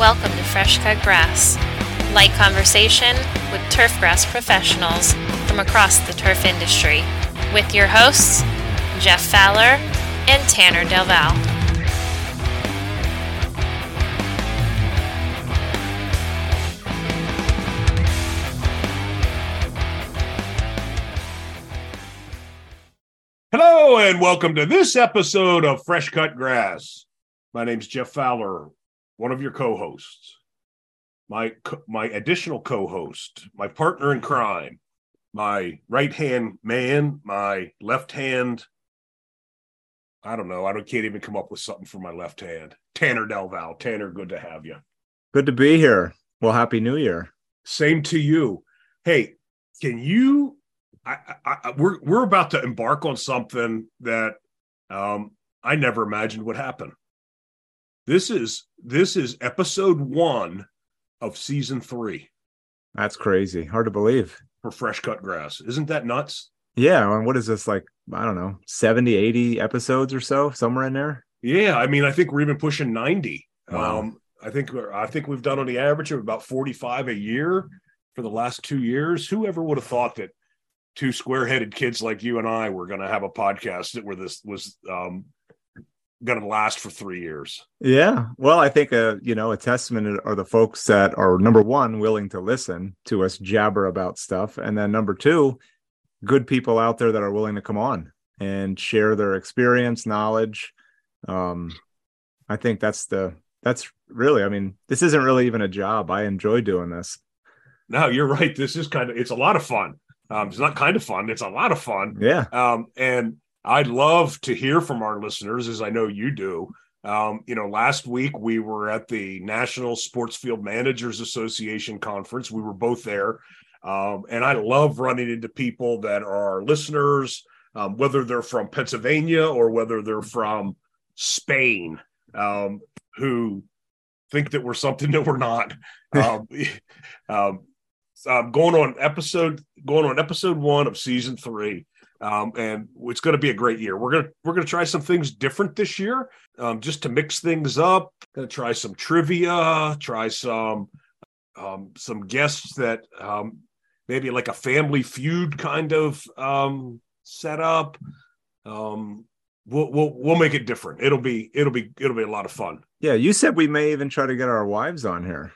Welcome to Fresh Cut Grass, light conversation with turf grass professionals from across the turf industry, with your hosts, Jeff Fowler and Tanner Delval. Hello, and welcome to this episode of Fresh Cut Grass. My name's Jeff Fowler, one of your co-hosts. My my additional co-host, my partner in crime, my right hand man, my left hand. I don't know. I don't can't even come up with something for my left hand. Tanner Delval. Tanner, good to have you. Good to be here. Well, happy New Year. Same to you. Hey, can you? I, I, I, we're we're about to embark on something that um, I never imagined would happen. This is this is episode one of season three That's crazy. Hard to believe. for Fresh Cut Grass. Isn't that nuts? Yeah. And what is this like? I don't know, 70, 80 episodes or so, somewhere in there. Yeah, I mean, I think we're even pushing ninety. Wow. Um, I think I think we've done on the average of about forty five a year for the last two years. Whoever would have thought that two square headed kids like you and I were going to have a podcast that were this was um, going to last for three years. Yeah. Well, I think, uh, you know, a testament are the folks that are number one, willing to listen to us jabber about stuff. And then number two, good people out there that are willing to come on and share their experience, knowledge. Um, I think that's the, that's really, I mean, this isn't really even a job. I enjoy doing this. No, you're right. This is kind of it's a lot of fun. Um, it's not kind of fun. It's a lot of fun. Yeah. Um, and I'd love to hear from our listeners, as I know you do. Um, you know, last week we were at the National Sports Field Managers Association conference. We were both there. Um, and I love running into people that are listeners, um, whether they're from Pennsylvania or whether they're from Spain, um, who think that we're something that we're not. Um, um, going on episode going on episode one of season three um, and it's going to be a great year. We're gonna we're gonna try some things different this year, um, just to mix things up. Gonna try some trivia, try some um, some guests that um, maybe like a family feud kind of um, setup. Um, we'll we'll we'll make it different. It'll be it'll be it'll be a lot of fun. Yeah. You said we may even try to get our wives on here.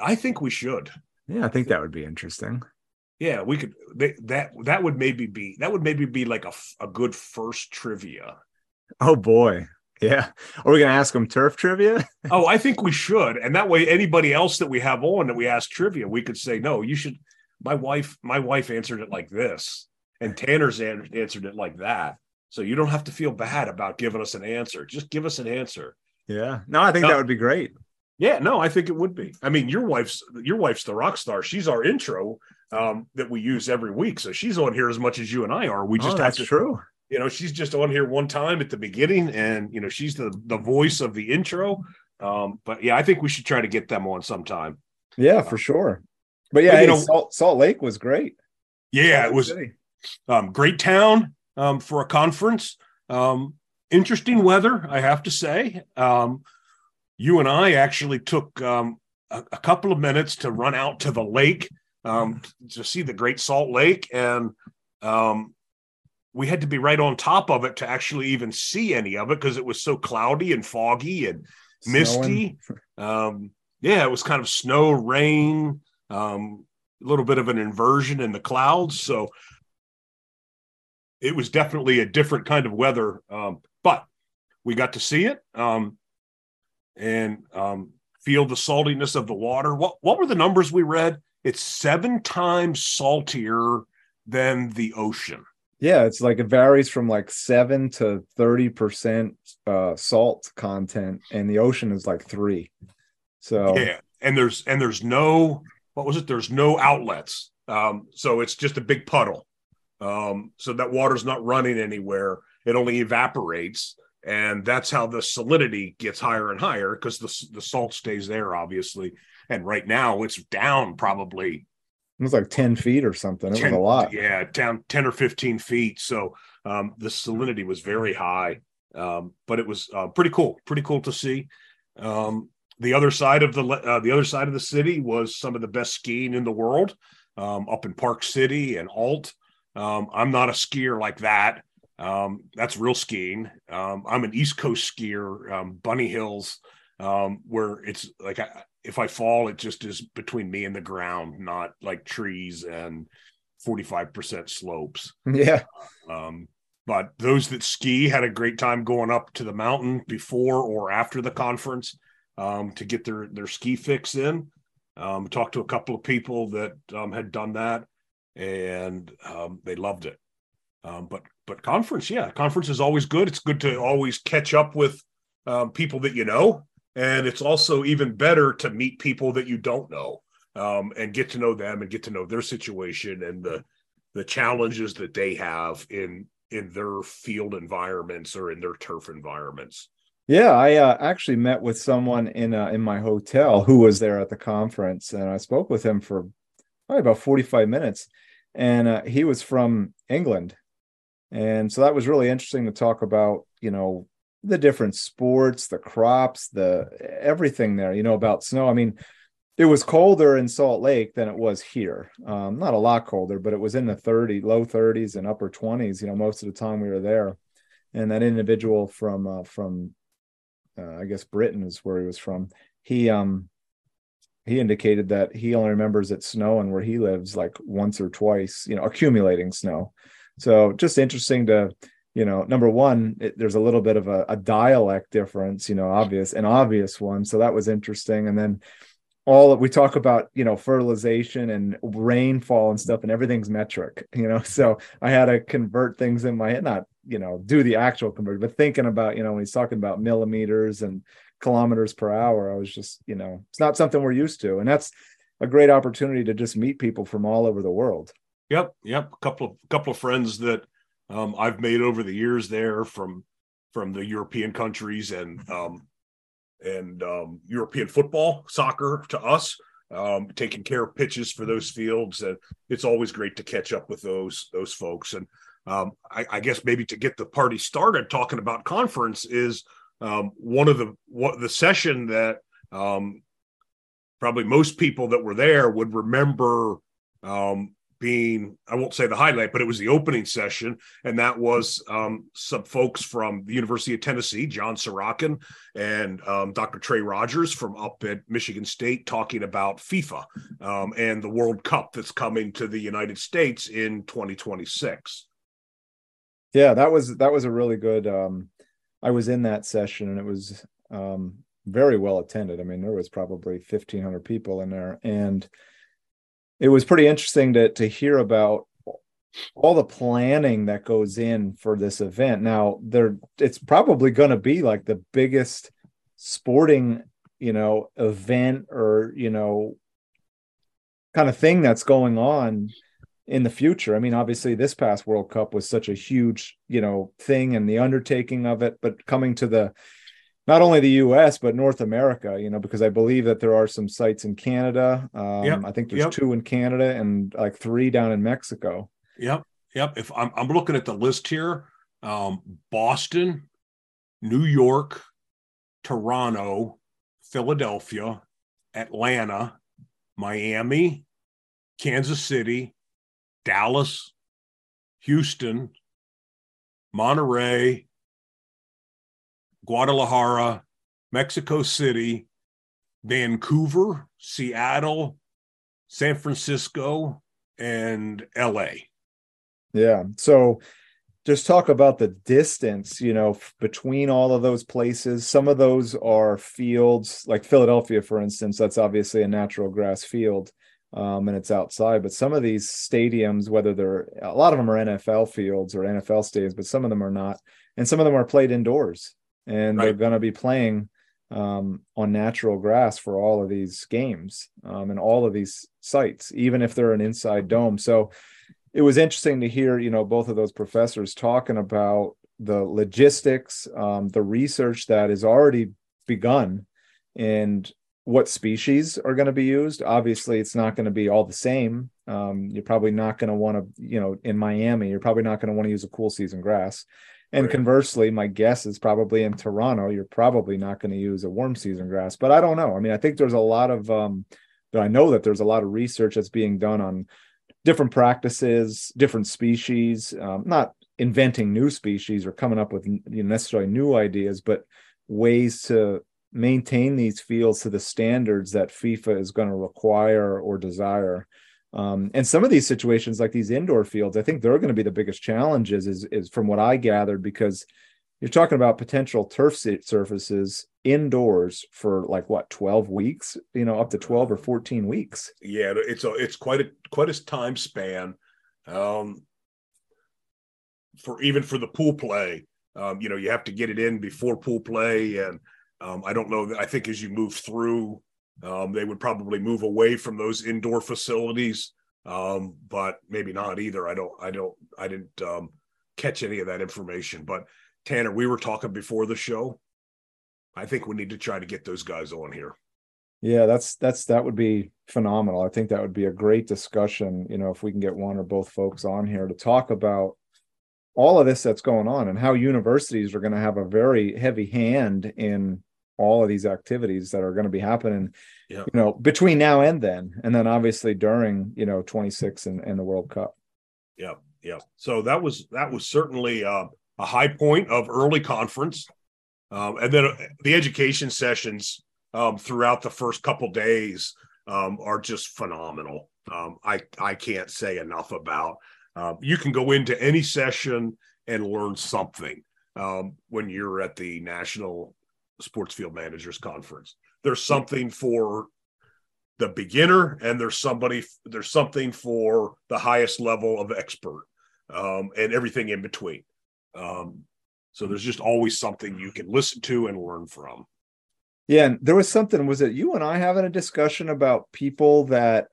I think we should. Yeah. I think that would be interesting. Yeah, we could. They, that that would maybe be that would maybe be like a, a good first trivia. Oh boy. Yeah. Are we gonna ask them turf trivia? Oh, I think we should, and that way, anybody else that we have on that we ask trivia, we could say, "No, you should." My wife, my wife answered it like this, and Tanner's an- answered it like that. So you don't have to feel bad about giving us an answer. Just give us an answer. Yeah. No, I think No. that would be great. Yeah, no, I think it would be. I mean, your wife's your wife's the rock star. She's our intro um, that we use every week, so she's on here as much as you and I are. We just oh, have that's to true. you know she's just on here one time at the beginning and you know she's the the voice of the intro um but yeah i think we should try to get them on sometime Yeah, for sure. But yeah, But, you hey, know- Salt, Salt Lake was great. yeah it was um great town um for a conference um interesting weather i have to say um you and i actually took um a, a couple of minutes to run out to the lake um to see the great salt lake and um we had to be right on top of it to actually even see any of it because it was so cloudy and foggy and misty. Um, yeah, it was kind of snow, rain, um, a little bit of an inversion in the clouds. So it was definitely a different kind of weather. Um, but we got to see it um, and um, feel the saltiness of the water. What what were the numbers we read? It's seven times saltier than the ocean. Yeah, it's like it varies from like seven to thirty percent uh salt content, and the ocean is like three. So Yeah, and there's and there's no what was it? There's no outlets, um, so it's just a big puddle. Um, so that water's not running anywhere; it only evaporates, and that's how the salinity gets higher and higher because the the salt stays there, obviously. And right now, it's down probably it was like ten feet or something. It 10 was a lot. Yeah, down 10 or 15 feet. So um, the salinity was very high, um, but it was uh, pretty cool, pretty cool to see. Um, the other side of the uh, the other side of the city was some of the best skiing in the world, um, up in Park City and alt Um, I'm not a skier like that. Um, that's real skiing. Um, I'm an East Coast skier, um, Bunny Hills, um, where it's like I, if I fall, it just is between me and the ground, not like trees and 45% slopes. Yeah. Um, but those that ski had a great time going up to the mountain before or after the conference um, to get their their ski fix in. Um, talked to a couple of people that um, had done that, and um, they loved it. Um, but but conference, yeah, conference is always good. It's good to always catch up with um, people that you know, and it's also even better to meet people that you don't know and get to know them and get to know their situation and the the challenges that they have in in their field environments or in their turf environments. Yeah, I uh, actually met with someone in uh, in my hotel who was there at the conference, and I spoke with him for probably about forty five minutes, and uh, he was from England, and so that was really interesting to talk about, you know, the different sports, the crops, the everything there, you know, about snow. I mean, it was colder in Salt Lake than it was here. Um, not a lot colder, but it was in the 30, low 30s and upper 20s, you know, most of the time we were there. And that individual from uh, from uh, I guess Britain is where he was from. He um he indicated that he only remembers it snowing where he lives like once or twice, you know, accumulating snow. So just interesting to, you know, number one, it, there's a little bit of a, a dialect difference, you know, obvious, an obvious one. So that was interesting. And then all we talk about you know fertilization and rainfall and stuff and everything's metric you know so i had to convert things in my head not you know do the actual conversion but thinking about you know when he's talking about millimeters and kilometers per hour i was just you know it's not something we're used to and that's a great opportunity to just meet people from all over the world yep yep a couple of couple of friends that um, i've made over the years there from from the european countries and um, and um, European football, soccer to us, um, taking care of pitches for those fields, and it's always great to catch up with those those folks. And um, I, I, guess maybe to get the party started, talking about conference is um, one of the what the session that probably most people that were there would remember um, being i won't say the highlight but it was the opening session. And that was um, some folks from the university of tennessee john sorochan and um, dr trey rogers from up at michigan state talking about fifa um, and the world cup that's coming to the united states in 2026 yeah that was that was a really good um, i was in that session and it was um, very well attended. I mean there was probably 1500 people in there. And it was pretty interesting to to hear about all the planning that goes in for this event. Now, there it's probably going to be like the biggest sporting, you know, event or, you know, kind of thing that's going on in the future. I mean, obviously this past World Cup was such a huge, you know, thing and the undertaking of it, but coming to the not only the U.S. but North America. You know, because I believe that there are some sites in Canada. Um, yep. I think there's yep. two in Canada and like three down in Mexico. Yep, yep. If I'm I'm looking at the list here, um, Boston, New York, Toronto, Philadelphia, Atlanta, Miami, Kansas City, Dallas, Houston, Monterrey, Guadalajara, Mexico City, Vancouver, Seattle, San Francisco, and LA. Yeah. So just talk about the distance, you know, between all of those places. Some of those are fields, like Philadelphia, for instance, that's obviously a natural grass field. Um, and it's outside. But some of these stadiums, whether they're a lot of them are NFL fields or NFL stadiums, but some of them are not, and some of them are played indoors and right. they're going to be playing um, on natural grass for all of these games um, and all of these sites, even if they're an inside dome. So it was interesting to hear, you know, both of those professors talking about the logistics, um, the research that is already begun, and what species are going to be used. Obviously, it's not going to be all the same. Um, you're probably not going to want to, you know, in Miami, you're probably not going to want to use a cool season grass And Right. conversely, my guess is probably in Toronto, you're probably not going to use a warm season grass. But I don't know. I mean, I think there's a lot of um I know that there's a lot of research that's being done on different practices, different species, um, not inventing new species or coming up with you know, necessarily new ideas, but ways to maintain these fields to the standards that FIFA is going to require or desire. Um, and some of these situations, like these indoor fields, I think they're going to be the biggest challenges. Is is from what I gathered because you're talking about potential turf surfaces indoors for like what 12 weeks you know up to 12 or 14 weeks yeah it's a it's quite a quite a time span um for even for the pool play um you know you have to get it in before pool play and um i don't know i think as you move through um they would probably move away from those indoor facilities um but maybe not either i don't i don't i didn't um catch any of that information but tanner we were talking before the show I think we need to try to get those guys on here. Yeah, that's that's that would be phenomenal. I think that would be a great discussion, you know, if we can get one or both folks on here to talk about all of this that's going on and how universities are going to have a very heavy hand in all of these activities that are going to be happening yeah. you know between now and then and then obviously during you know 26 and, and the world cup yeah yeah so that was that was certainly uh, a high point of early conference um, and then uh, the education sessions um, throughout the first couple days um, are just phenomenal. Um, I I can't say enough about. Um, you can go into any session and learn something um, when you're at the National Sports Field Managers Conference. There's something for the beginner, and there's somebody there's something for the highest level of expert, and everything in between. Um, so there's just always something you can listen to and learn from. Yeah, and there was something. Was it you and I having a discussion about people that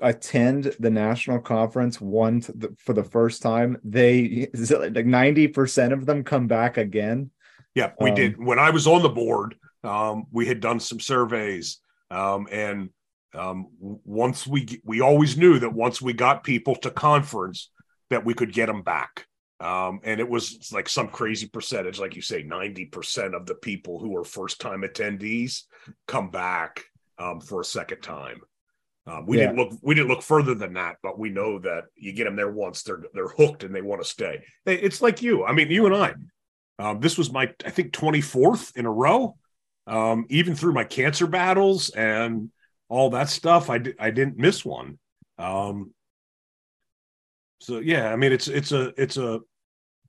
attend the national conference one for the first time? They like ninety percent of them come back again. Yeah, we um, did. When I was on the board, um, we had done some surveys, um, and um, once we we always knew that once we got people to conference, that we could get them back. Um, and it was like some crazy percentage, like you say, 90% of the people who are first time attendees come back um, for a second time. Um, we yeah. didn't look we didn't look further than that, but we know that you get them there once, they're they're hooked and they want to stay. It's like you. I mean, you and I. Um, this was my I think 24th in a row. Um, even through my cancer battles and all that stuff, I I didn't miss one. Um, so yeah, I mean it's it's a it's a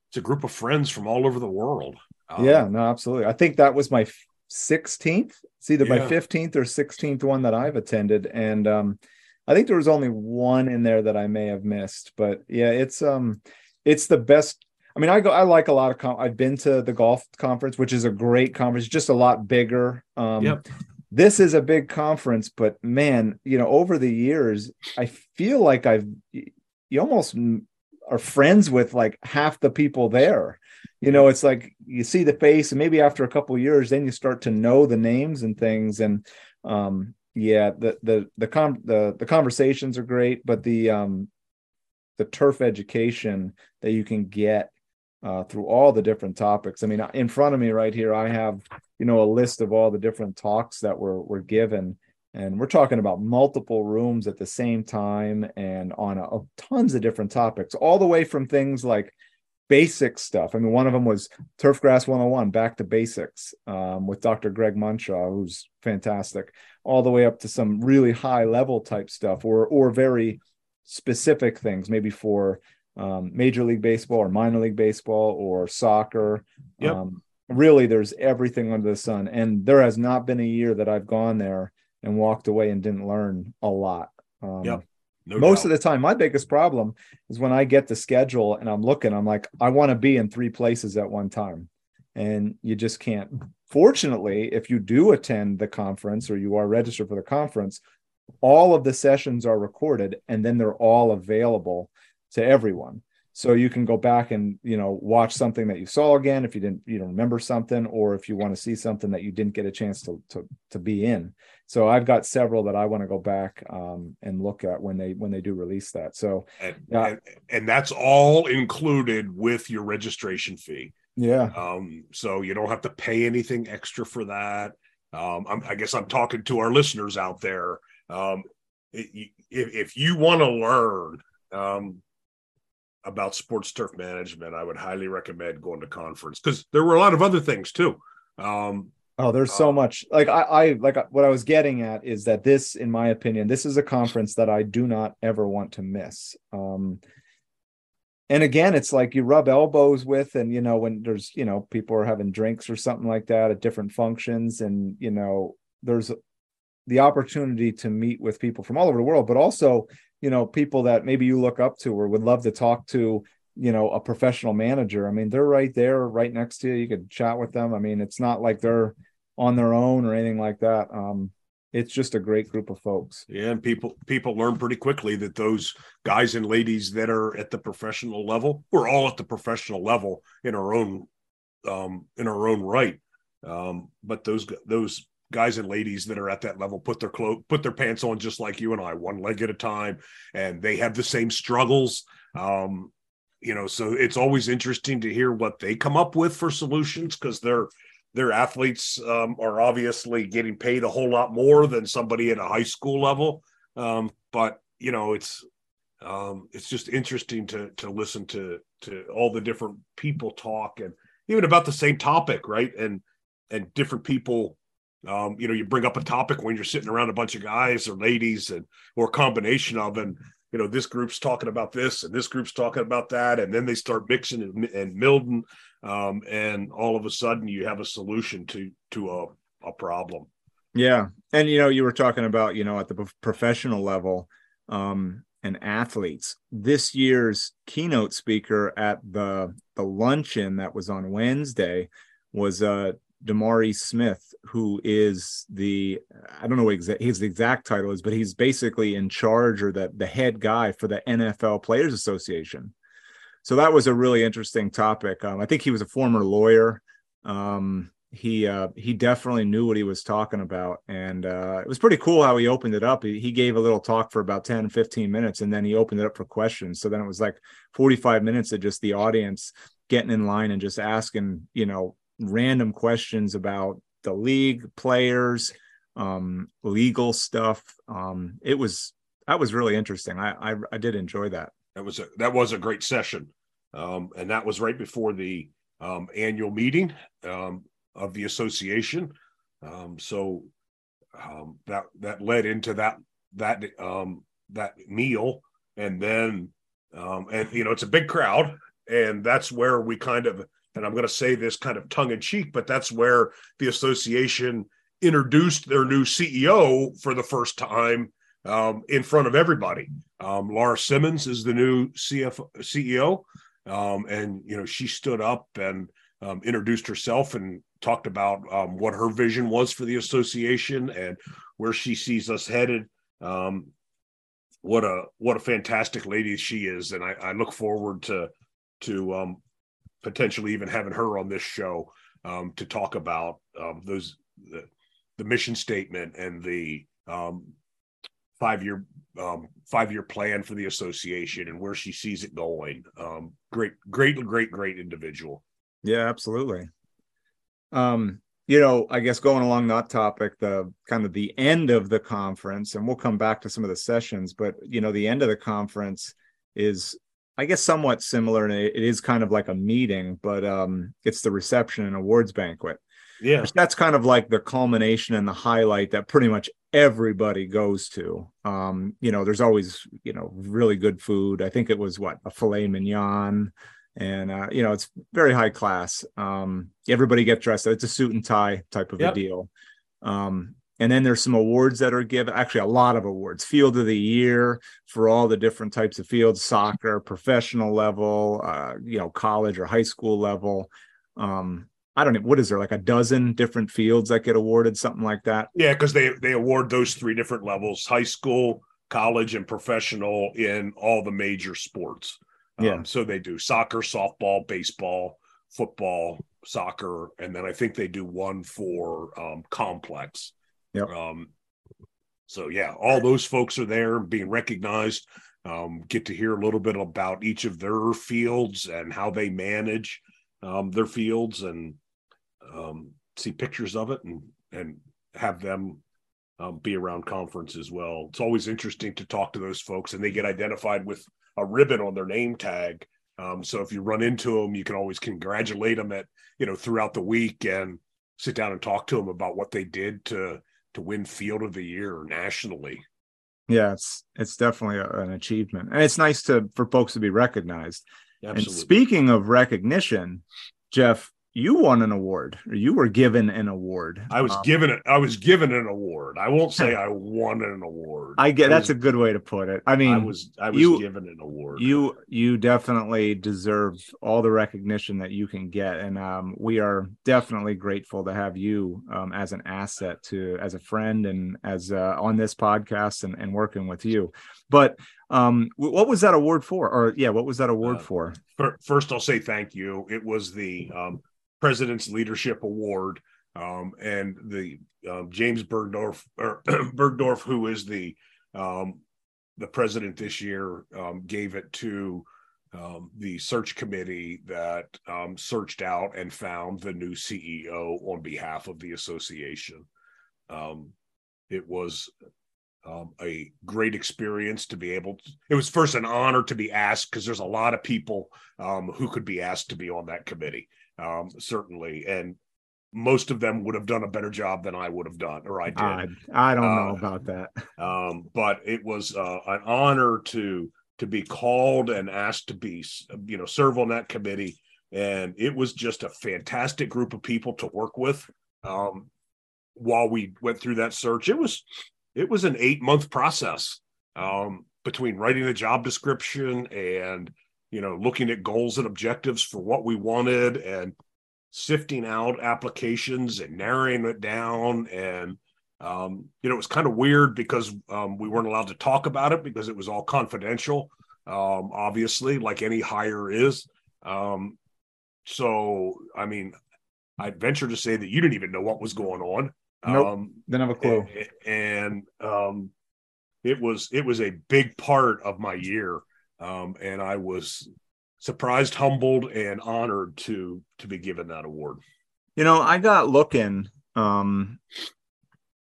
it's a group of friends from all over the world. Um, yeah, no, absolutely. I think that was my 16th. It's either yeah. my 15th or 16th one that I've attended. And um, I think there was only one in there that I may have missed. But yeah, it's um it's the best. I mean, I go I like a lot of com- I've been to the golf conference, which is a great conference, just a lot bigger. Um yep. this is a big conference, but man, you know, over the years, I feel like I've you almost are friends with like half the people there you know it's like you see the face and maybe after a couple years then you start to know the names and things and um yeah the the the com the, the conversations are great but the um the turf education that you can get uh, through all the different topics. I mean, in front of me right here, I have you know a list of all the different talks that were were given, and we're talking about multiple rooms at the same time and on a, a, tons of different topics all the way from things like basic stuff i mean one of them was turfgrass 101 back to basics um, with dr greg munshaw who's fantastic all the way up to some really high level type stuff or or very specific things maybe for um, major league baseball or minor league baseball or soccer yep. Um, really there's everything under the sun and there has not been a year that i've gone there and walked away and didn't learn a lot. Um, yep. No most doubt. of the time, my biggest problem is when I get the schedule and I'm looking, I'm like, I want to be in three places at one time. And you just can't. Fortunately, if you do attend the conference or you are registered for the conference, all of the sessions are recorded and then they're all available to everyone. so you can go back and you know watch something that you saw again if you didn't you know remember something or if you want to see something that you didn't get a chance to to, to be in. So i've got several that i want to go back um, and look at when they when they do release that. So and, yeah. and, and that's all included with your registration fee. Yeah. Um so you don't have to pay anything extra for that. Um i guess i'm talking to our listeners out there. Um if, if you want to learn um about sports turf management, I would highly recommend going to conference because there were a lot of other things too. Um, oh, there's so uh, much. Like I, I like what I was getting at is that this, in my opinion, this is a conference that I do not ever want to miss. Um, and again, it's like you rub elbows with, and you know when there's you know people are having drinks or something like that at different functions, and you know there's the opportunity to meet with people from all over the world, but also you know people that maybe you look up to or would love to talk to you know a professional manager. I mean they're right there right next to you. You could chat with them. I mean it's not like they're on their own or anything like that. Um it's just a great group of folks. Yeah and people people learn pretty quickly that those guys and ladies that are at the professional level we're all at the professional level in our own um in our own right. Um but those those guys and ladies that are at that level put their clothes put their pants on just like you and I one leg at a time and they have the same struggles. Um you know so it's always interesting to hear what they come up with for solutions because their their athletes um, are obviously getting paid a whole lot more than somebody at a high school level. Um, but you know it's um, it's just interesting to to listen to to all the different people talk and even about the same topic right? And and different people um, you know, you bring up a topic when you're sitting around a bunch of guys or ladies and or a combination of and you know this group's talking about this and this group's talking about that and then they start mixing and, and milding um, and all of a sudden you have a solution to to a, a problem. Yeah. And you know you were talking about you know at the professional level um, and athletes. This year's keynote speaker at the the luncheon that was on wednesday was uh DeMaurice Smith, who is the I don't know what exa- his exact title is, but he's basically in charge or the the head guy for the NFL Players Association. So that was a really interesting topic. Um, I think he was a former lawyer. Um, he uh, he definitely knew what he was talking about, and uh, it was pretty cool how he opened it up. He, he gave a little talk for about 10, 15 minutes, and then he opened it up for questions. So then it was like 45 minutes of just the audience getting in line and just asking, you know, random questions about the league, players, um, legal stuff. Um, it was that was really interesting. I, I, I did enjoy that. That was a that was a great session, um, and that was right before the um, annual meeting um, of the association. Um, so um, that that led into that that um, that meal, and then um, and you know it's a big crowd, and that's where we kind of and I'm going to say this kind of tongue in cheek, but that's where the association introduced their new CEO for the first time um, in front of everybody. Um, Laura Simmons is the new CF, CEO, um, and you know she stood up and um, introduced herself and talked about um, what her vision was for the association and where she sees us headed. Um, what a what a fantastic lady she is, and I, I look forward to to potentially even having her on this show um, to talk about um, those the, the, mission statement and the um, five year um, five year plan for the association and where she sees it going. Um, great, great, great, great individual. Yeah, absolutely. Um, you know, I guess going along that topic, the kind of the end of the conference, and we'll come back to some of the sessions, but you know, the end of the conference is I guess somewhat similar, and it is kind of like a meeting, but um, it's the reception and awards banquet. Yeah, that's kind of like the culmination and the highlight that pretty much everybody goes to. Um, you know, there's always you know really good food. I think it was what a filet mignon, and uh, you know it's very high class. Um, everybody gets dressed. It's a suit and tie type of yep. a deal. Um, and then there's some awards that are given, actually, a lot of awards. Field of the Year for all the different types of fields soccer, professional level, uh, you know, college or high school level. Um, I don't know what is there like a dozen different fields that get awarded, something like that. Yeah, because they they award those three different levels: high school, college, and professional in all the major sports. Yeah. so they do soccer, softball, baseball, football, soccer, and then I think they do one for um, complex. Yep. Um, so yeah, all those folks are there being recognized. Um, get to hear a little bit about each of their fields and how they manage um, their fields, and um, see pictures of it, and and have them um, be around conference as well. It's always interesting to talk to those folks, and they get identified with a ribbon on their name tag. Um, so if you run into them, you can always congratulate them at you know throughout the week and sit down and talk to them about what they did to to win Field of the Year nationally. Yeah, it's it's definitely a, an achievement, and it's nice to for folks to be recognized. Absolutely. And speaking of recognition, Jeff, you won an award, or you were given an award. I was Um, given it. I was given an award. I won't say I won an award. I get I that's was- a good way to put it. I mean, I was I was you- given an award. you you definitely deserve all the recognition that you can get and um, we are definitely grateful to have you um, as an asset to as a friend and as uh, on this podcast and, and working with you but um, what was that award for or yeah what was that award Uh, for First, I'll say thank you. It was the um, President's Leadership Award, um, and the um, James Bergdorf, or Bergdorf, who is the um, the president this year, um, gave it to um, the search committee that um, searched out and found the new CEO on behalf of the association. It was a great experience to be able to, it was first an honor to be asked because there's a lot of people who could be asked to be on that committee um, certainly. And most of them would have done a better job than i would have done or i did. I, I don't know Uh, about that. um, but it was uh, an honor to to be called and asked to be you know serve on that committee. And it was just a fantastic group of people to work with um, while we went through that search. It was it was an eight month process um, between writing the job description and you know looking at goals and objectives for what we wanted and sifting out applications and narrowing it down and um, you know, it was kind of weird because um, we weren't allowed to talk about it because it was all confidential, um, obviously, like any hire is. Um, so, I mean, I'd venture to say that you didn't even know what was going on. Nope. Um, didn't have a clue a- and um, it was it was a big part of my year, um, and I was surprised, humbled, and honored to to be given that award. You know, I got looking um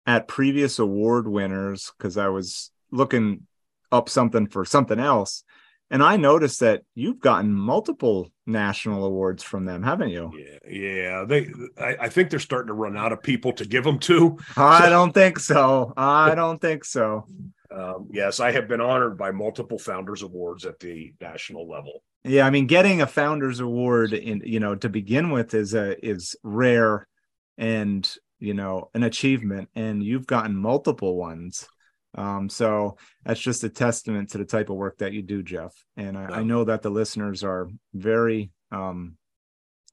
at previous award winners because I was looking up something for something else. And I noticed that you've gotten multiple national awards from them, haven't you? Yeah, yeah. They, I, I think they're starting to run out of people to give them to. I don't think so. I don't think so. Um, yes, I have been honored by multiple Founders Awards at the national level. Yeah, I mean, getting a founders award in you know to begin with is a is rare, and you know an achievement, and you've gotten multiple ones. Um, so that's just a testament to the type of work that you do, Jeff. And I, I know that the listeners are very, um,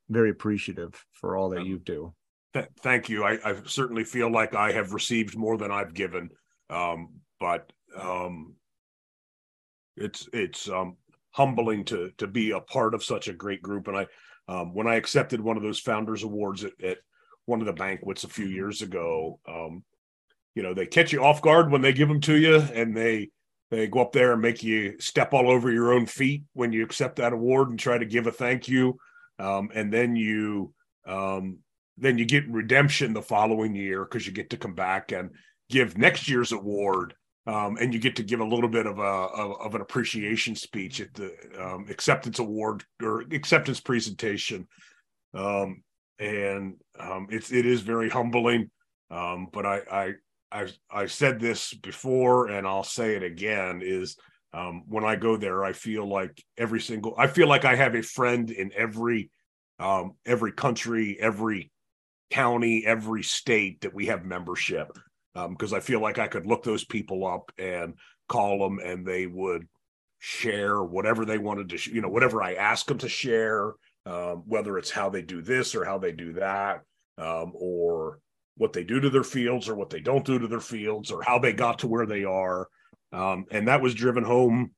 very appreciative for all that Yeah. you do. Th- thank you. I, I certainly feel like I have received more than I've given, um, but um, it's it's um, humbling to to be a part of such a great group. And I, um, when I accepted one of those Founders Awards at, at one of the banquets a few years ago, um, you know, they catch you off guard when they give them to you, and they they go up there and make you step all over your own feet when you accept that award and try to give a thank you, um, and then you um, then you get redemption the following year because you get to come back and give next year's award um, and you get to give a little bit of a of, of an appreciation speech at the um, acceptance award or acceptance presentation um, and um, it's it is very humbling um, but I, I I I said this before and I'll say it again is um, when I go there I feel like every single I feel like I have a friend in every every country every county, every state that we have membership. Because I feel like I could look those people up and call them, and they would share whatever they wanted to, sh- you know, whatever I ask them to share, um, whether it's how they do this or how they do that, um, or what they do to their fields or what they don't do to their fields or how they got to where they are. Um, and that was driven home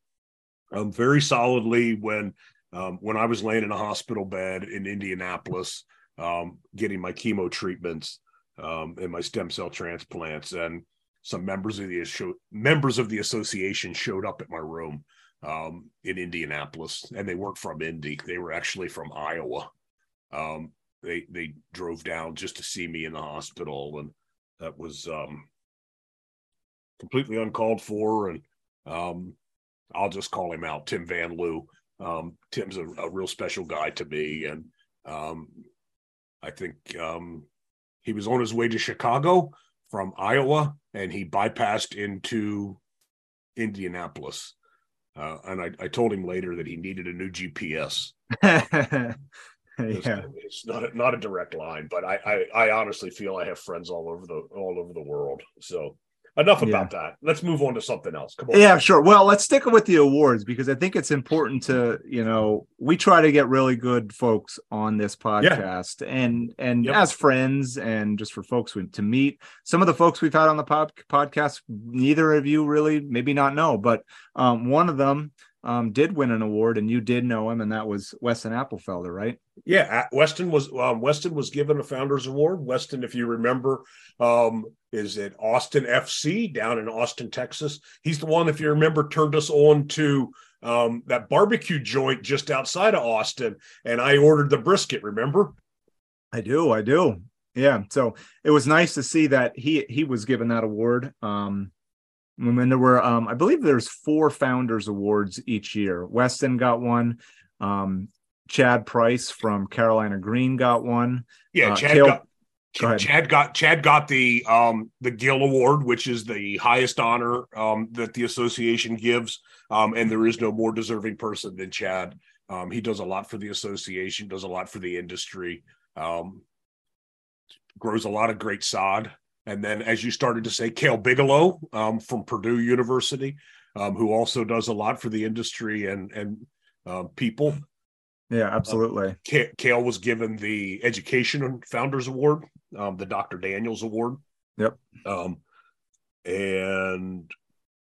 um, very solidly when um, when I was laying in a hospital bed in Indianapolis, um, getting my chemo treatments um, and my stem cell transplants, and some members of the members of the association showed up at my room um, in Indianapolis, and they weren't from Indy; they were actually from Iowa. Um, they they drove down just to see me in the hospital, and that was um, completely uncalled for. And um, I'll just call him out, Tim Van Loo. Um, Tim's a, a, real special guy to me, and um, I think um, he was on his way to Chicago from Iowa, and he bypassed into Indianapolis. Uh, and I, I, told him later that he needed a new GPS. yeah. It's not a, not a direct line, but I, I, I honestly feel I have friends all over the all over the world. So enough about yeah. that. Let's move on to something else. Come on. Yeah, sure. Well, let's stick with the awards because I think it's important to, you know, we try to get really good folks on this podcast yeah. and and yep. as friends and just for folks to meet. Some of the folks we've had on the pod, podcast, neither of you really maybe not know, but um, one of them um, did win an award, and you did know him, and that was Weston Appelfeller, right? Yeah, Weston was um, Weston was given a Founders Award. Weston, if you remember, um, is at Austin FC down in Austin, Texas. He's the one, if you remember, turned us on to um, that barbecue joint just outside of Austin, and I ordered the brisket. Remember? I do, I do. Yeah, so it was nice to see that he he was given that award. Um, there were, um, I believe there's four founders awards each year. Weston got one. Um, Chad Price from Carolina Green got one. Yeah, uh, Chad Kale, got go Chad got Chad got the um the Gill Award, which is the highest honor um that the association gives. Um, and there is no more deserving person than Chad. Um, he does a lot for the association, does a lot for the industry, um, grows a lot of great sod. And then, as you started to say, Cale Bigelow um, from Purdue University, um, who also does a lot for the industry and and uh, people. Yeah, absolutely. Uh, Cale was given the Education and Founders Award, um, the Dr. Daniels Award. Yep. Um, and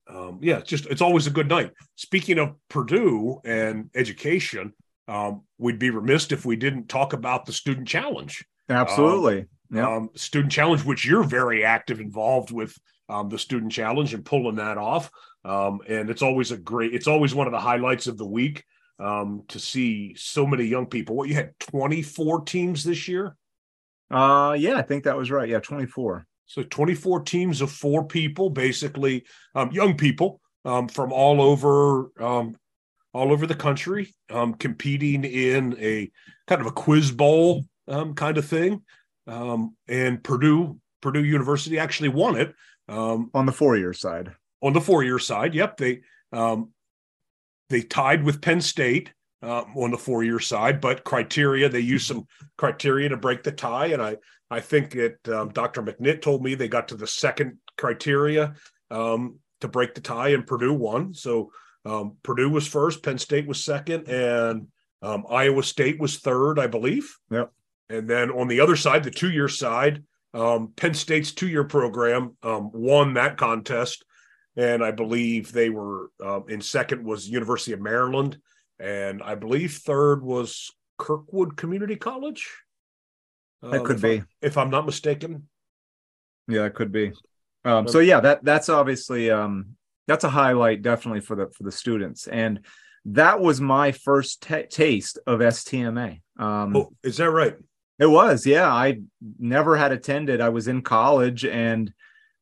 um, yeah, it's just it's always a good night. Speaking of Purdue and education, um, we'd be remiss if we didn't talk about the Student Challenge. Absolutely. Yeah. Um, student challenge, which you're very active involved with um, the student challenge and pulling that off. Um, and it's always a great, it's always one of the highlights of the week um, to see so many young people. What you had 24 teams this year? Uh, yeah, I think that was right. Yeah, 24. So 24 teams of four people, basically um, young people um, from all over um, all over the country, um, competing in a kind of a quiz bowl um, kind of thing um, and Purdue Purdue University actually won it um, on the four year side. On the four year side, yep they um, they tied with Penn State uh, on the four year side, but criteria they used some criteria to break the tie, and I I think that um, Dr. McNitt told me they got to the second criteria um, to break the tie, and Purdue won. So um, Purdue was first, Penn State was second, and um, Iowa State was third, I believe. Yep. And then on the other side, the two year side, um, Penn State's two year program um, won that contest. And I believe they were um, in second was University of Maryland. And I believe third was Kirkwood Community College. Uh, that could if be. I, if I'm not mistaken. Yeah, it could be. Um, so yeah, that that's obviously um, that's a highlight definitely for the for the students. And that was my first t- taste of STMA. Um, oh, is that right? It was, yeah. I never had attended. I was in college, and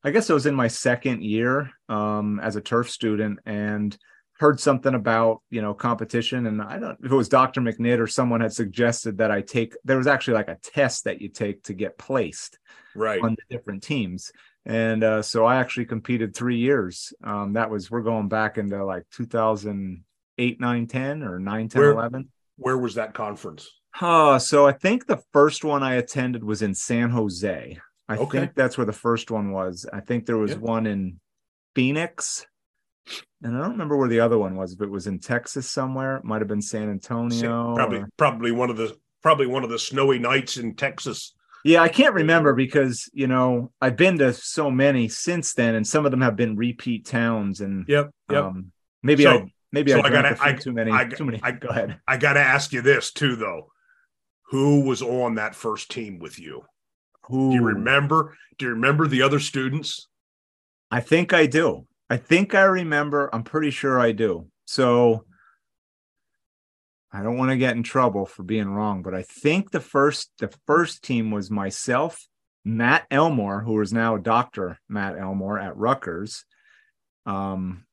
I guess I was in my second year um, as a turf student, and heard something about you know competition. And I don't if it was Dr. McNitt or someone had suggested that I take. There was actually like a test that you take to get placed right on the different teams. And uh, so I actually competed three years. Um, that was we're going back into like 2008, 9, 10 or 9, 10, where, 11. Where was that conference? Uh, so I think the first one I attended was in San Jose. I okay. think that's where the first one was. I think there was yeah. one in Phoenix. And I don't remember where the other one was, if it was in Texas somewhere. It might have been San Antonio. Probably or... probably one of the probably one of the snowy nights in Texas. Yeah, I can't remember because you know I've been to so many since then, and some of them have been repeat towns. And yep, yep. Um, maybe so, I maybe So I I gotta- I- too many. I- too many. I- Go ahead. I got to ask you this too, though. Who was on that first team with you? Who Do you remember? Do you remember the other students? I think I do. I think I remember. I'm pretty sure I do. So I don't want to get in trouble for being wrong, but I think the first the first team was myself, Matt Elmore, who is now a Doctor Matt Elmore at Rutgers. Um,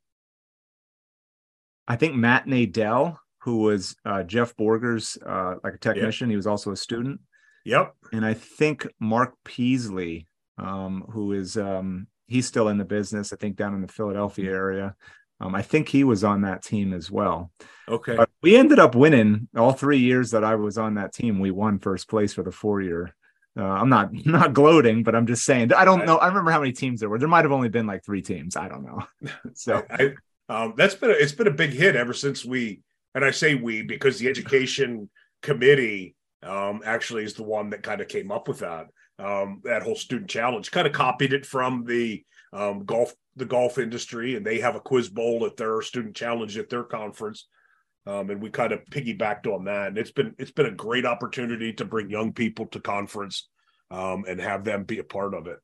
I think Matt Nadell, who was uh, Jeff Borger's uh, like a technician. He was also a student Yep. and I think Mark Peasley, um, who is um, he's still in the business, I think down in the Philadelphia area. Um, I think he was on that team as well. Okay. But we ended up winning all three years that I was on that team. We won first place for the four year. Uh, I'm not not gloating, but I'm just saying. I don't know. I remember how many teams there were. There might have only been like three teams. I don't know. so I, um, that's been a, it's been a big hit ever since we and I say we because the education committee um, actually is the one that kind of came up with that. Um, that whole student challenge kind of copied it from the um, golf the golf industry and they have a quiz bowl at their student challenge at their conference. Um, and we kind of piggybacked on that and it's been it's been a great opportunity to bring young people to conference um, and have them be a part of it.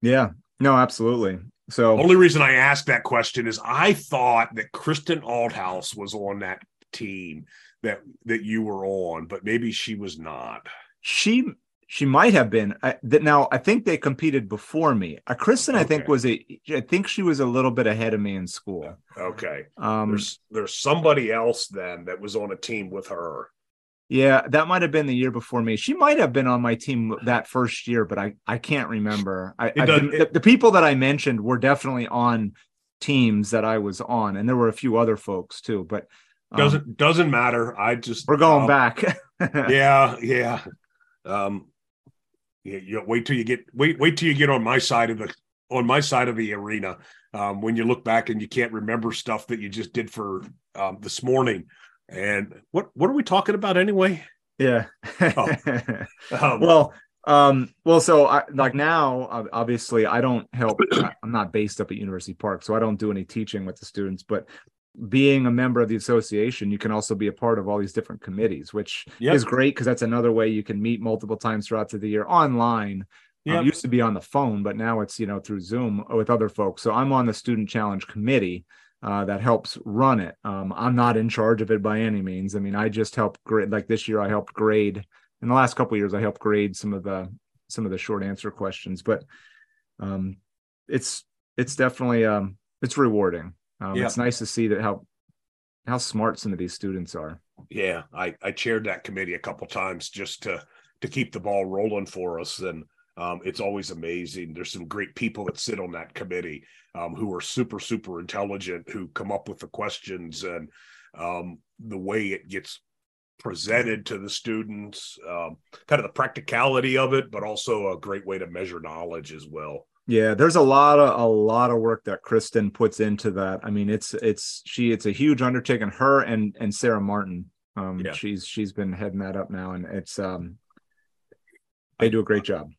Yeah, no, absolutely. So only reason I asked that question is I thought that Kristen Althouse was on that team that that you were on, but maybe she was not. she she might have been I, that now i think they competed before me uh, kristen i think was a i think she was a little bit ahead of me in school Okay. um There's there's somebody else then that was on a team with her. yeah that might have been the year before me she might have been on my team that first year but i i can't remember i, It I doesn't- the, the people that i mentioned were definitely on teams that i was on and there were a few other folks too but um, Doesn't doesn't matter. I just we're going um, back Yeah, yeah. Um yeah, you wait till you get wait wait till you get on my side of the on my side of the arena. Um, when you look back and you can't remember stuff that you just did for um, this morning. And what what are we talking about anyway? yeah Oh. Um, well um well so i like now obviously i don't help i'm not based up at university park so i don't do any teaching with the students but being a member of the association you can also be a part of all these different committees which Yep. is great because that's another way you can meet multiple times throughout the year online Um, Yep. it used to be on the phone but now it's you know through zoom with other folks so i'm on the student challenge committee uh, that helps run it. Um, I'm not in charge of it by any means. I mean, I just help grade. Like this year, I helped grade. In the last couple of years, I helped grade some of the some of the short answer questions. But um, it's it's definitely um, it's rewarding. Um, Yeah. It's nice to see that how how smart some of these students are. yeah, I, I chaired that committee a couple times just to to keep the ball rolling for us. And um, it's always amazing. There's some great people that sit on that committee um, who are super, super intelligent, who come up with the questions and um, the way it gets presented to the students, um, kind of the practicality of it, but also a great way to measure knowledge as well. Yeah, there's a lot of a lot of work that Kristen puts into that. I mean, it's it's she it's a huge undertaking. Her and and Sarah Martin, um, Yeah. she's she's been heading that up now, and it's um, they do a great job.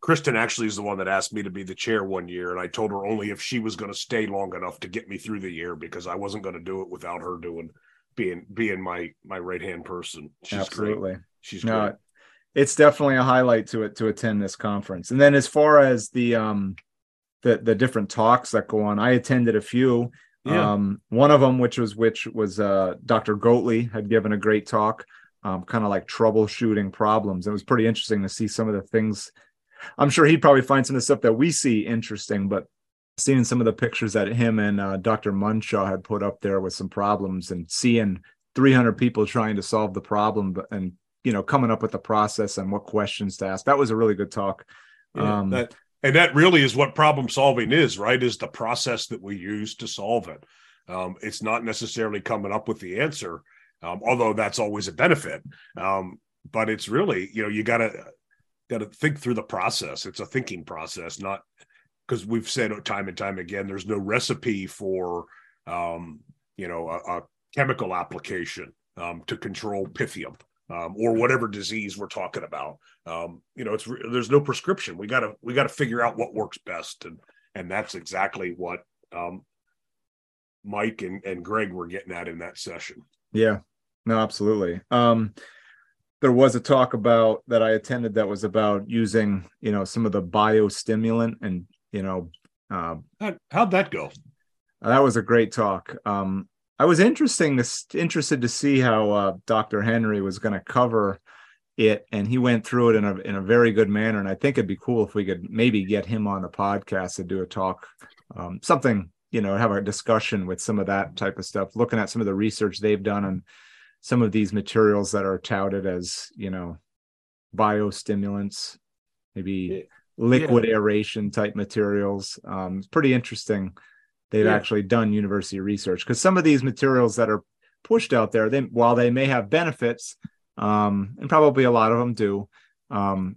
Kristen actually is the one that asked me to be the chair one year, and I told her only if she was going to stay long enough to get me through the year because I wasn't going to do it without her doing being being my my right hand person. She's Absolutely. great. She's no, great. It's definitely a highlight to it to attend this conference. And then as far as the um the the different talks that go on, I attended a few. Yeah. Um, one of them, which was which was uh, Dr. Goatley had given a great talk, um, kind of like troubleshooting problems. It was pretty interesting to see some of the things. I'm sure he'd probably find some of the stuff that we see interesting, but seeing some of the pictures that him and uh, Dr. Munshaw had put up there with some problems and seeing 300 people trying to solve the problem but- and you know coming up with the process and what questions to ask. That was a really good talk. Yeah, um, that and that really is what problem solving is, right? Is the process that we use to solve it. Um, it's not necessarily coming up with the answer, um, although that's always a benefit. Um, but it's really, you know, you gotta gotta think through the process. It's a thinking process, not because we've said time and time again, there's no recipe for um, you know, a, a chemical application um, to control pythium um, or whatever disease we're talking about. Um, you know, it's re- there's no prescription. We gotta we gotta figure out what works best, and and that's exactly what um, Mike and, and Greg were getting at in that session. Yeah, no, absolutely. Um, there was a talk about that I attended that was about using, you know, some of the biostimulant and, you know, uh, How, how'd that go? that was a great talk. Um, I was interesting interested to see how uh, Dr. Henry was going to cover it, and he went through it in a in a very good manner. And I think it'd be cool if we could maybe get him on the podcast to do a talk, um, something you know, have a discussion with some of that type of stuff, looking at some of the research they've done on some of these materials that are touted as you know biostimulants, maybe liquid yeah. aeration type materials. Um, it's pretty interesting. They've yeah. actually done university research because some of these materials that are pushed out there, they while they may have benefits, um, and probably a lot of them do, um,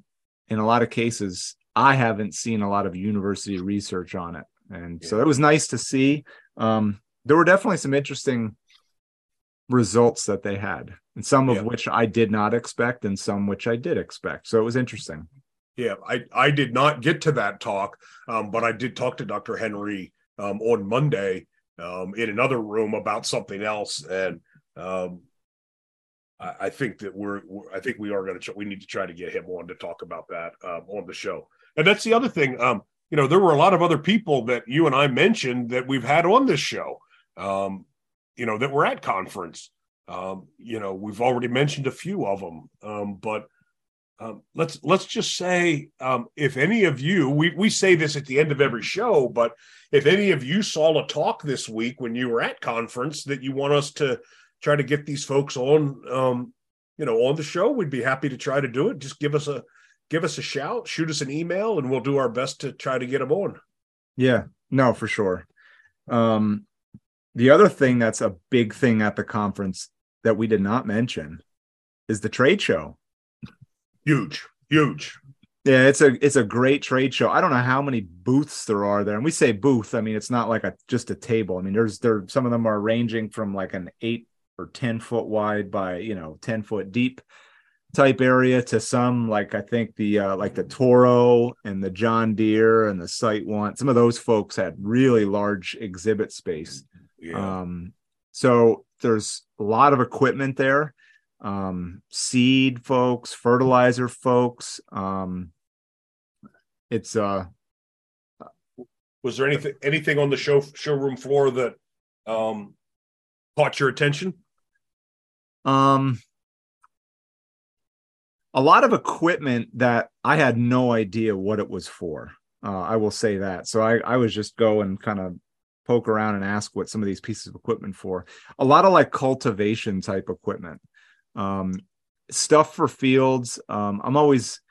in a lot of cases, I haven't seen a lot of university research on it, and yeah. so it was nice to see. Um, there were definitely some interesting results that they had, and some of which I did not expect, and some which I did expect. So it was interesting. Yeah, I I did not get to that talk, um, but I did talk to Dr. Henry um, on Monday um, in another room about something else, and um, I, I, think that we're, we're, I think we are going to we need to try to get him on to talk about that um, on the show. And that's the other thing. Um, you know, there were a lot of other people that you and I mentioned that we've had on this show. Um, you know, that were at conference. You know, we've already mentioned a few of them, but um, let's let's just say um, if any of you we we say this at the end of every show, but if any of you saw a talk this week when you were at conference that you want us to try to get these folks on, um, you know, on the show, we'd be happy to try to do it. Just give us a give us a shout, shoot us an email, and we'll do our best to try to get them on. Yeah, no, for sure. Um, the other thing that's a big thing at the conference that we did not mention is the trade show. Huge, huge. Yeah, it's a it's a great trade show. I don't know how many booths there are there, and we say booth. I mean, it's not like a just a table. I mean, there's there some of them are ranging from like an eight or ten foot wide by you know ten foot deep type area to some like I think the uh, like the Toro and the John Deere and the Site One. Some of those folks had really large exhibit space. Yeah. Um, so there's a lot of equipment there um, seed folks, fertilizer folks. Um, it's uh, was there anything anything on the show showroom floor that um, caught your attention? Um, a lot of equipment that I had no idea what it was for. Uh, I will say that. So I, I was just go and kind of poke around and ask what some of these pieces of equipment for. A lot of like cultivation type equipment um, stuff for fields. Um, I'm always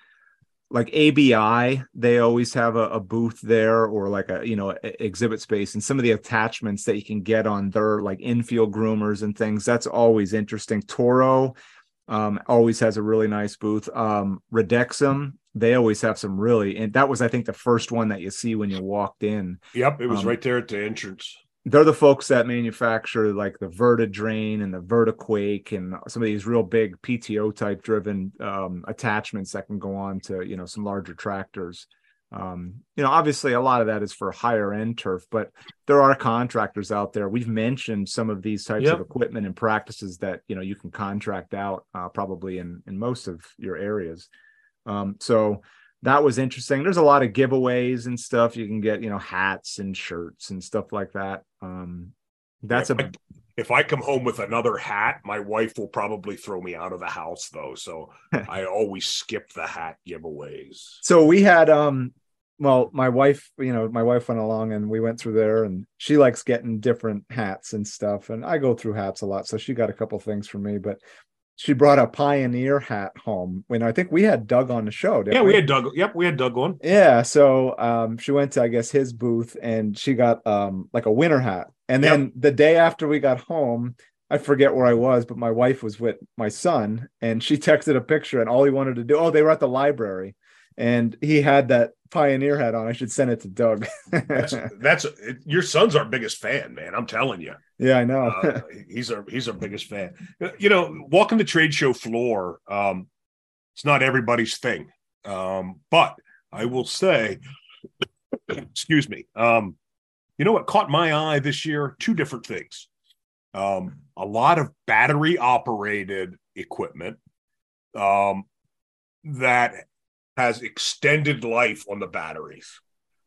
like ABI, they always have a, a, booth there or like a you know a, exhibit space, and some of the attachments that you can get on their like infield groomers and things. That's always interesting. Toro um, always has a really nice booth. Um, Redexim, they always have some really, and that was I think the first one that you see when you walked in. Yep, it was um, right there at the entrance they're the folks that manufacture like the Vertidrain and the Vertiquake and some of these real big PTO type driven um, attachments that can go on to you know some larger tractors. Um, you know, obviously a lot of that is for higher end turf, but there are contractors out there. We've mentioned some of these types yep. of equipment and practices that you know you can contract out uh, probably in in most of your areas. Um, so that was interesting. There's a lot of giveaways and stuff. You can get, you know, hats and shirts and stuff like that. Um, that's if a. I, if I come home with another hat, my wife will probably throw me out of the house, though. So I always skip the hat giveaways. So we had, um, well, my wife, you know, my wife went along and we went through there, and she likes getting different hats and stuff. And I go through hats a lot, so she got a couple things for me. But she brought a pioneer hat home when I think we had Doug on the show. Yeah, we? we? had Doug. Yep, we had Doug on. Yeah, so um, she went to I guess his booth and she got um, like a winter hat. And then yep. the day after we got home, I forget where I was, but my wife was with my son and she texted a picture and all he wanted to do. Oh, they were at the library and he had that pioneer hat on. I should send it to Doug. that's, that's your son's our biggest fan, man. I'm telling you. Yeah, I know. uh, he's our he's our biggest fan. You know, walking the trade show floor, um, it's not everybody's thing, um, but I will say, excuse me, um, you know what caught my eye this year? Two different things. Um, a lot of battery operated equipment um, that has extended life on the batteries.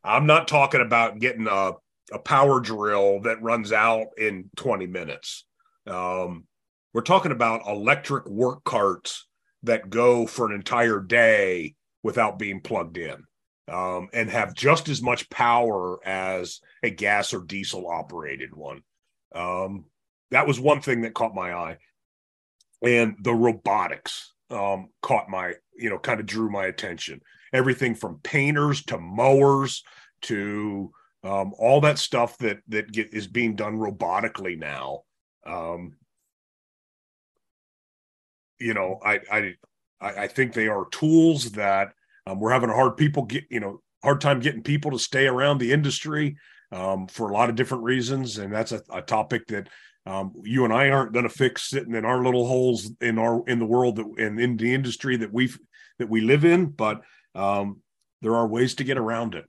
I'm not talking about getting a, a power drill that runs out in 20 minutes. Um, we're talking about electric work carts that go for an entire day without being plugged in um, and have just as much power as a gas or diesel operated one. Um, that was one thing that caught my eye. And the robotics um, caught my, you know, kind of drew my attention. Everything from painters to mowers to um, all that stuff that that get, is being done robotically now. Um, you know, I I I think they are tools that um, we're having a hard people get you know hard time getting people to stay around the industry um, for a lot of different reasons, and that's a, a topic that um, you and I aren't going to fix sitting in our little holes in our in the world that and in the industry that we that we live in, but um, there are ways to get around it.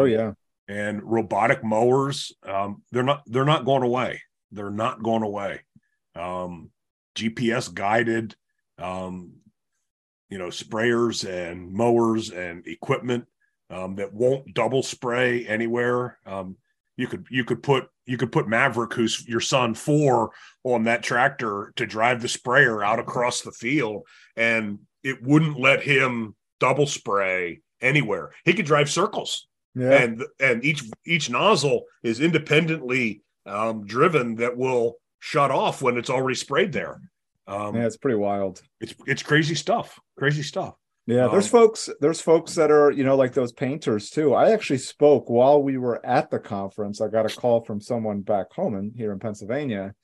oh yeah, and robotic mowers um, they're not they're not going away. They're not going away. Um, GPS guided, um, you know, sprayers and mowers and equipment um, that won't double spray anywhere. Um, you could you could put you could put Maverick, who's your son four, on that tractor to drive the sprayer out across the field, and it wouldn't let him double spray anywhere. He could drive circles, yeah. and and each each nozzle is independently um, driven that will shut off when it's already sprayed there. Um, yeah, it's pretty wild. It's it's crazy stuff. Crazy stuff. Yeah, there's um, folks there's folks that are, you know, like those painters too. I actually spoke while we were at the conference. I got a call from someone back home in here in Pennsylvania.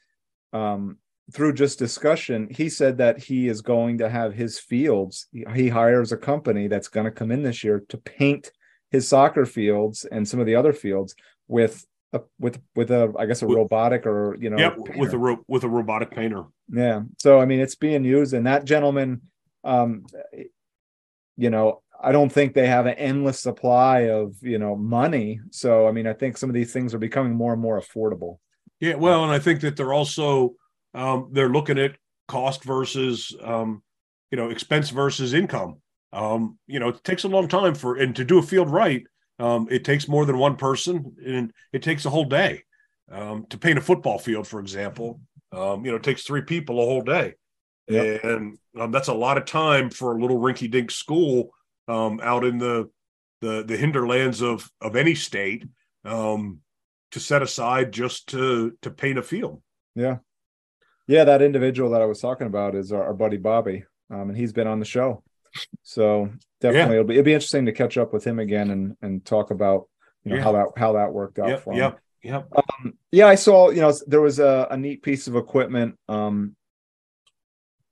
Um, through just discussion, he said that he is going to have his fields. He hires a company that's going to come in this year to paint his soccer fields and some of the other fields with a, with with a I guess a with, robotic or you know yeah with a ro- with a robotic painter. Yeah. So I mean it's being used and that gentleman um you know I don't think they have an endless supply of you know money. So I mean I think some of these things are becoming more and more affordable. Yeah, well, and I think that they're also um they're looking at cost versus um you know expense versus income. Um you know it takes a long time for and to do a field right um, it takes more than one person, and it takes a whole day um, to paint a football field, for example. Um, you know, it takes three people a whole day, yep. and um, that's a lot of time for a little rinky-dink school um, out in the the the hinterlands of of any state um, to set aside just to to paint a field. Yeah, yeah. That individual that I was talking about is our, our buddy Bobby, and he's been on the show. So definitely, yeah. it'll be it'll be interesting to catch up with him again and and talk about you know yeah. how that how that worked out yep, for him. Yep. Yep. Um, yeah, I saw. You know, there was a, a neat piece of equipment. Um,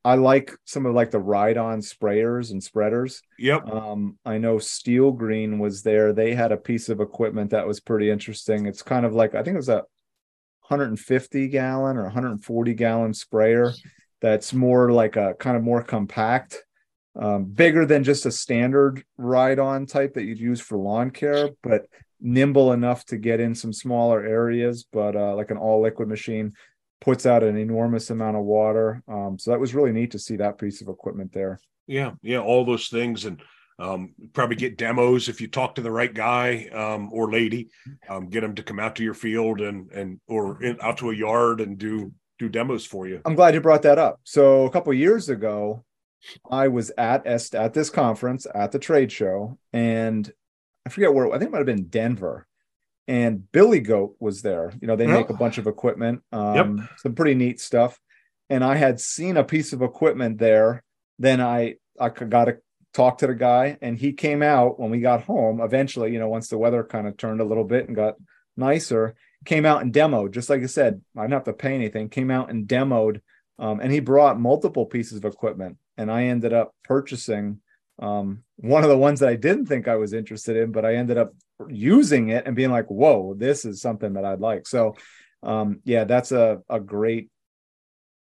I like some of like the ride-on sprayers and spreaders. Yep. Um, I know Steel Green was there. They had a piece of equipment that was pretty interesting. It's kind of like I think it was a 150 gallon or 140 gallon sprayer that's more like a kind of more compact um, bigger than just a standard ride on type that you'd use for lawn care, but nimble enough to get in some smaller areas. But uh, like an all liquid machine puts out an enormous amount of water. Um, so that was really neat to see that piece of equipment there. Yeah, yeah, all those things, and um, probably get demos if you talk to the right guy um, or lady. Um, get them to come out to your field and and or in, out to a yard and do do demos for you. I'm glad you brought that up. So a couple years ago, I was at Est at this conference at the trade show, and I forget where I think it might have been Denver. And Billy Goat was there. You know, they make a bunch of equipment, um, yep. some pretty neat stuff. And I had seen a piece of equipment there. Then I I got to talk to the guy, and he came out when we got home. Eventually, you know, once the weather kind of turned a little bit and got nicer, came out and demoed. Just like I said, I didn't have to pay anything. Came out and demoed, um, and he brought multiple pieces of equipment and I ended up purchasing um, one of the ones that I didn't think I was interested in, but I ended up using it and being like, "Whoa, this is something that I'd like." So, um, yeah, that's a a great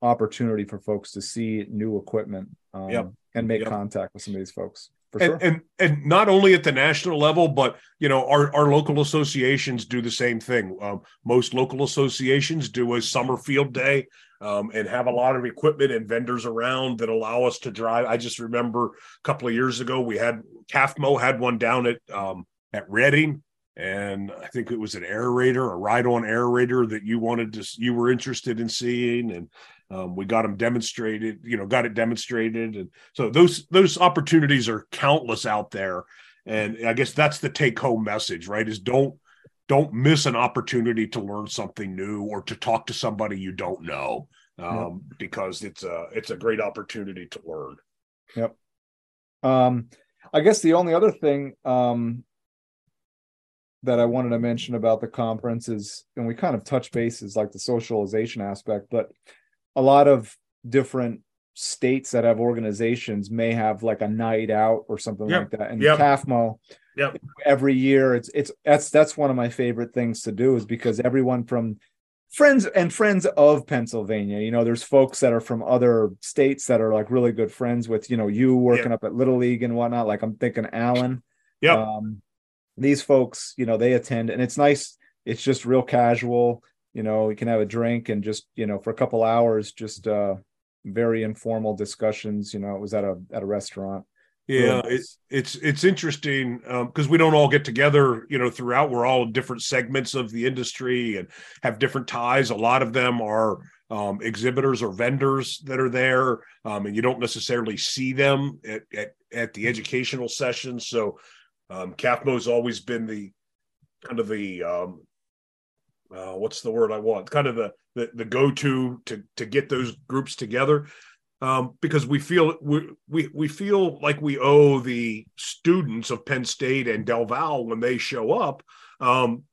opportunity for folks to see new equipment um, yep. and make yep. contact with some of these folks. for sure. and, and and not only at the national level, but you know our our local associations do the same thing. Um, most local associations do a summer field day um, and have a lot of equipment and vendors around that allow us to drive. I just remember a couple of years ago we had KAFMO had one down at um, at Reading, and I think it was an aerator, a ride-on aerator that you wanted to you were interested in seeing, and um, we got them demonstrated. You know, got it demonstrated, and so those those opportunities are countless out there. And I guess that's the take-home message, right? Is don't don't miss an opportunity to learn something new or to talk to somebody you don't know um, yep. because it's a it's a great opportunity to learn. Yep. Um, I guess the only other thing um, that I wanted to mention about the conference is, and we kind of touch bases like the socialization aspect, but a lot of different states that have organizations may have like a night out or something yep. like that. And yep. KAFMO, yep. every year, it's it's that's that's one of my favorite things to do is because everyone from friends and friends of Pennsylvania, you know, there's folks that are from other states that are like really good friends with, you know, you working up at Little League and whatnot. Like I'm thinking Alan. Yeah. Um, these folks, you know, they attend and it's nice. It's just real casual. You know, we can have a drink and just, you know, for a couple hours, just uh very informal discussions. You know, it was at a at a restaurant. Yeah, it's it's it's interesting because um, we don't all get together, you know, throughout. We're all different segments of the industry and have different ties. A lot of them are um, exhibitors or vendors that are there, um, and you don't necessarily see them at, at, at the educational sessions. So, um, KAFMO's always been the kind of the um, uh, what's the word I want? Kind of the the, the go to to to get those groups together um, because we feel we, we we feel like we owe the students of Penn State and Del Val when they show up um,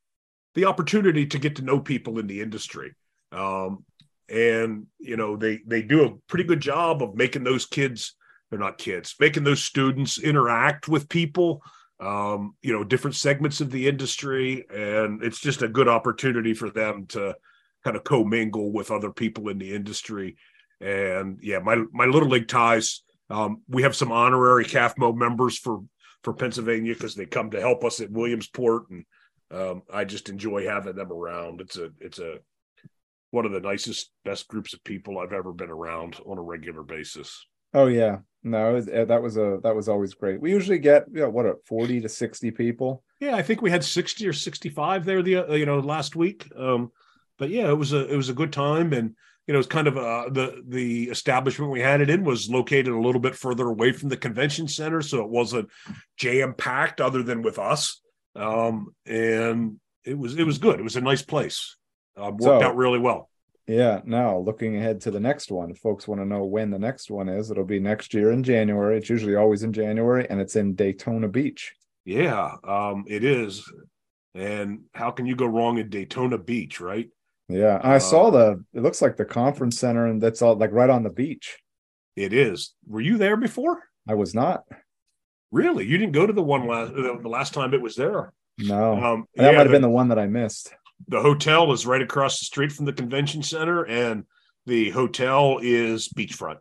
the opportunity to get to know people in the industry. Um, and you know they they do a pretty good job of making those kids they're not kids making those students interact with people um, you know, different segments of the industry, and it's just a good opportunity for them to kind of commingle with other people in the industry. And yeah, my my little league ties. Um, we have some honorary KAFMO members for for Pennsylvania because they come to help us at Williamsport, and um, I just enjoy having them around. It's a it's a one of the nicest, best groups of people I've ever been around on a regular basis. Oh yeah, no, was, that was a that was always great. We usually get you know what a forty to sixty people. Yeah, I think we had sixty or sixty-five there the uh, you know last week. Um, but yeah, it was a it was a good time, and you know it's kind of uh, the the establishment we had it in was located a little bit further away from the convention center, so it wasn't jam packed other than with us. Um, and it was it was good. It was a nice place. Uh, worked so, out really well. Yeah, now looking ahead to the next one, if folks want to know when the next one is, it'll be next year in January. It's usually always in January, and it's in Daytona Beach. Yeah, um, it is. And how can you go wrong in Daytona Beach, right? Yeah, I uh, saw the. It looks like the conference center, and that's all like right on the beach. It is. Were you there before? I was not. Really, you didn't go to the one last the last time it was there. No, um, that yeah, might have been the one that I missed the hotel is right across the street from the convention center, and the hotel is beachfront.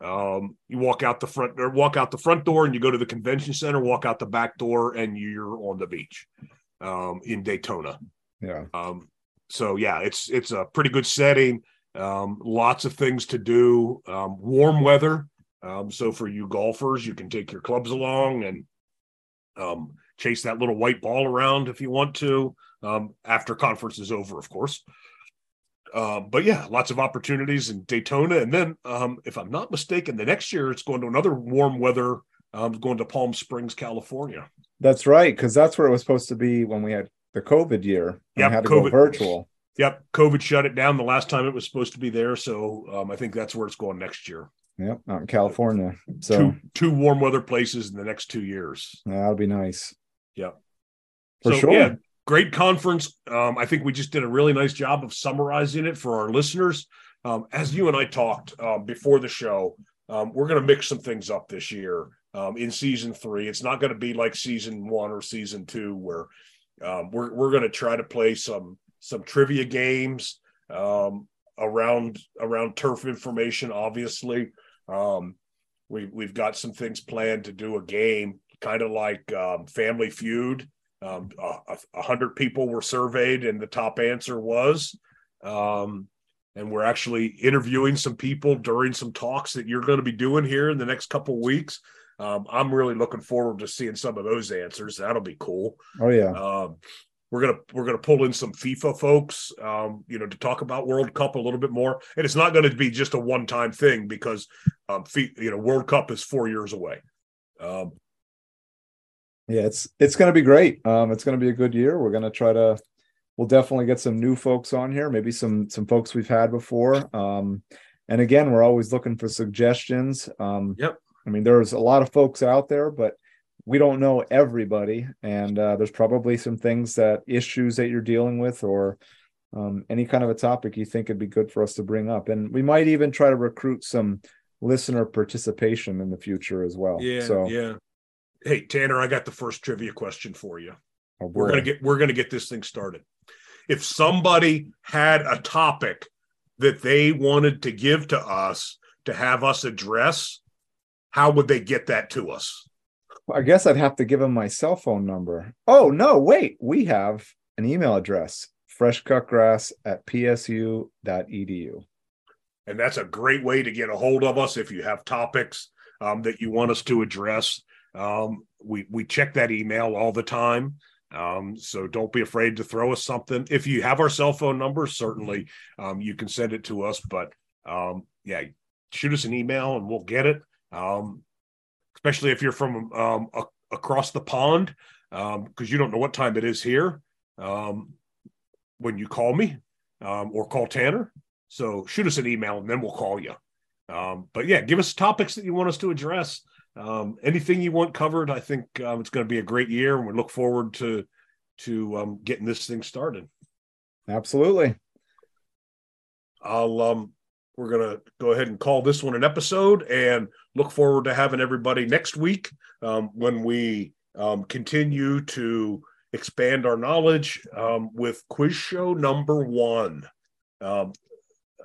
Um, you walk out the front or walk out the front door, and you go to the convention center. Walk out the back door, and you're on the beach um, in Daytona. Yeah. Um, so yeah, it's it's a pretty good setting. Um, lots of things to do. Um, warm weather. Um, so for you golfers, you can take your clubs along and um, chase that little white ball around if you want to um, after conference is over, of course. Um, but yeah, lots of opportunities in Daytona, and then um, if I'm not mistaken, the next year it's going to another warm weather. Um, going to Palm Springs, California. That's right, because that's where it was supposed to be when we had the COVID year. Yeah, had to COVID, go virtual. Yep, COVID shut it down the last time it was supposed to be there, so um, I think that's where it's going next year. Yep, out in California. So two, two warm weather places in the next two years. That'll be nice. Yep. For so, sure. Yeah, great conference. Um, I think we just did a really nice job of summarizing it for our listeners. Um, as you and I talked um, before the show, um, we're going to mix some things up this year um, in season three. It's not going to be like season one or season two, where um, we're we're going to try to play some some trivia games around around turf information, obviously. we we've got some things planned to do a game, kind of like um, Family Feud. Um, a, a hundred people were surveyed, and the top answer was. Um, and we're actually interviewing some people during some talks that you're going to be doing here in the next couple weeks. Um, I'm really looking forward to seeing some of those answers. That'll be cool. Oh yeah. Um, we're gonna we're gonna pull in some FIFA folks, um, you know, to talk about World Cup a little bit more. And it's not going to be just a one time thing because, um, you know, World Cup is four years away. Um, yeah, it's it's going to be great. Um, it's going to be a good year. We're going to try to. We'll definitely get some new folks on here. Maybe some some folks we've had before. Um, and again, we're always looking for suggestions. Um, yep. I mean, there's a lot of folks out there, but we don't know everybody, and uh, there's probably some things that issues that you're dealing with, or um, any kind of a topic you think would be good for us to bring up, and we might even try to recruit some listener participation in the future as well. Yeah. So yeah. Hey Tanner, I got the first trivia question for you. oh, We're gonna get we're gonna get this thing started. If somebody had a topic that they wanted to give to us to have us address, how would they get that to us? I guess I'd have to give them my cell phone number. Oh no, wait, we have an email address: freshcutgrass at psu.edu. And that's a great way to get a hold of us if you have topics um, that you want us to address. Um, we we check that email all the time. Um, so don't be afraid to throw us something. If you have our cell phone number, certainly um, you can send it to us. But um, yeah, shoot us an email and we'll get it. Um, especially if you're from um, a, across the pond, because you don't know what time it is here um, when you call me um, or call Tanner. So shoot us an email and then we'll call you. Um, but yeah, give us topics that you want us to address. Um, anything you want covered. I think um, it's going to be a great year, and we look forward to to um, getting this thing started. Absolutely. I'll um, we're going to go ahead and call this one an episode, and look forward to having everybody next week um, when we um, continue to expand our knowledge um, with quiz show number one. Um,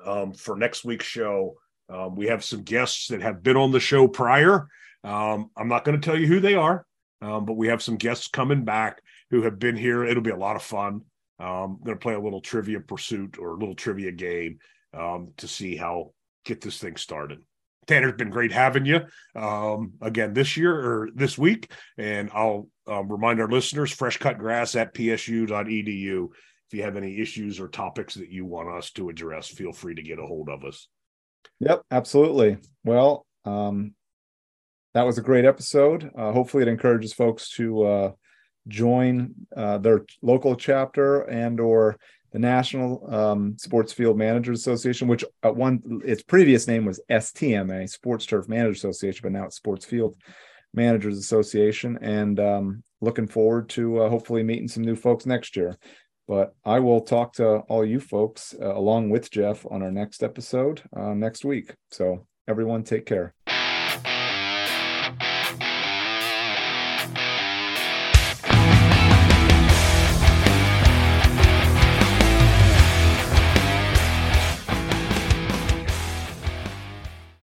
um, for next week's show, um, we have some guests that have been on the show prior. Um, I'm not going to tell you who they are, um, but we have some guests coming back who have been here. It'll be a lot of fun. Um, I'm going to play a little trivia pursuit or a little trivia game um, to see how get this thing started. Tanner's been great having you um, again this year or this week, and I'll um, remind our listeners: fresh cut grass at psu.edu. If you have any issues or topics that you want us to address, feel free to get a hold of us. Yep, absolutely. Well, um, that was a great episode. Uh, hopefully, it encourages folks to uh, join uh, their local chapter and or the National um, Sports Field Managers Association, which at one its previous name was STMA, Sports Turf Managers Association, but now it's Sports Field Managers Association. And um, looking forward to uh, hopefully meeting some new folks next year. But I will talk to all you folks uh, along with Jeff on our next episode uh, next week. So everyone, take care.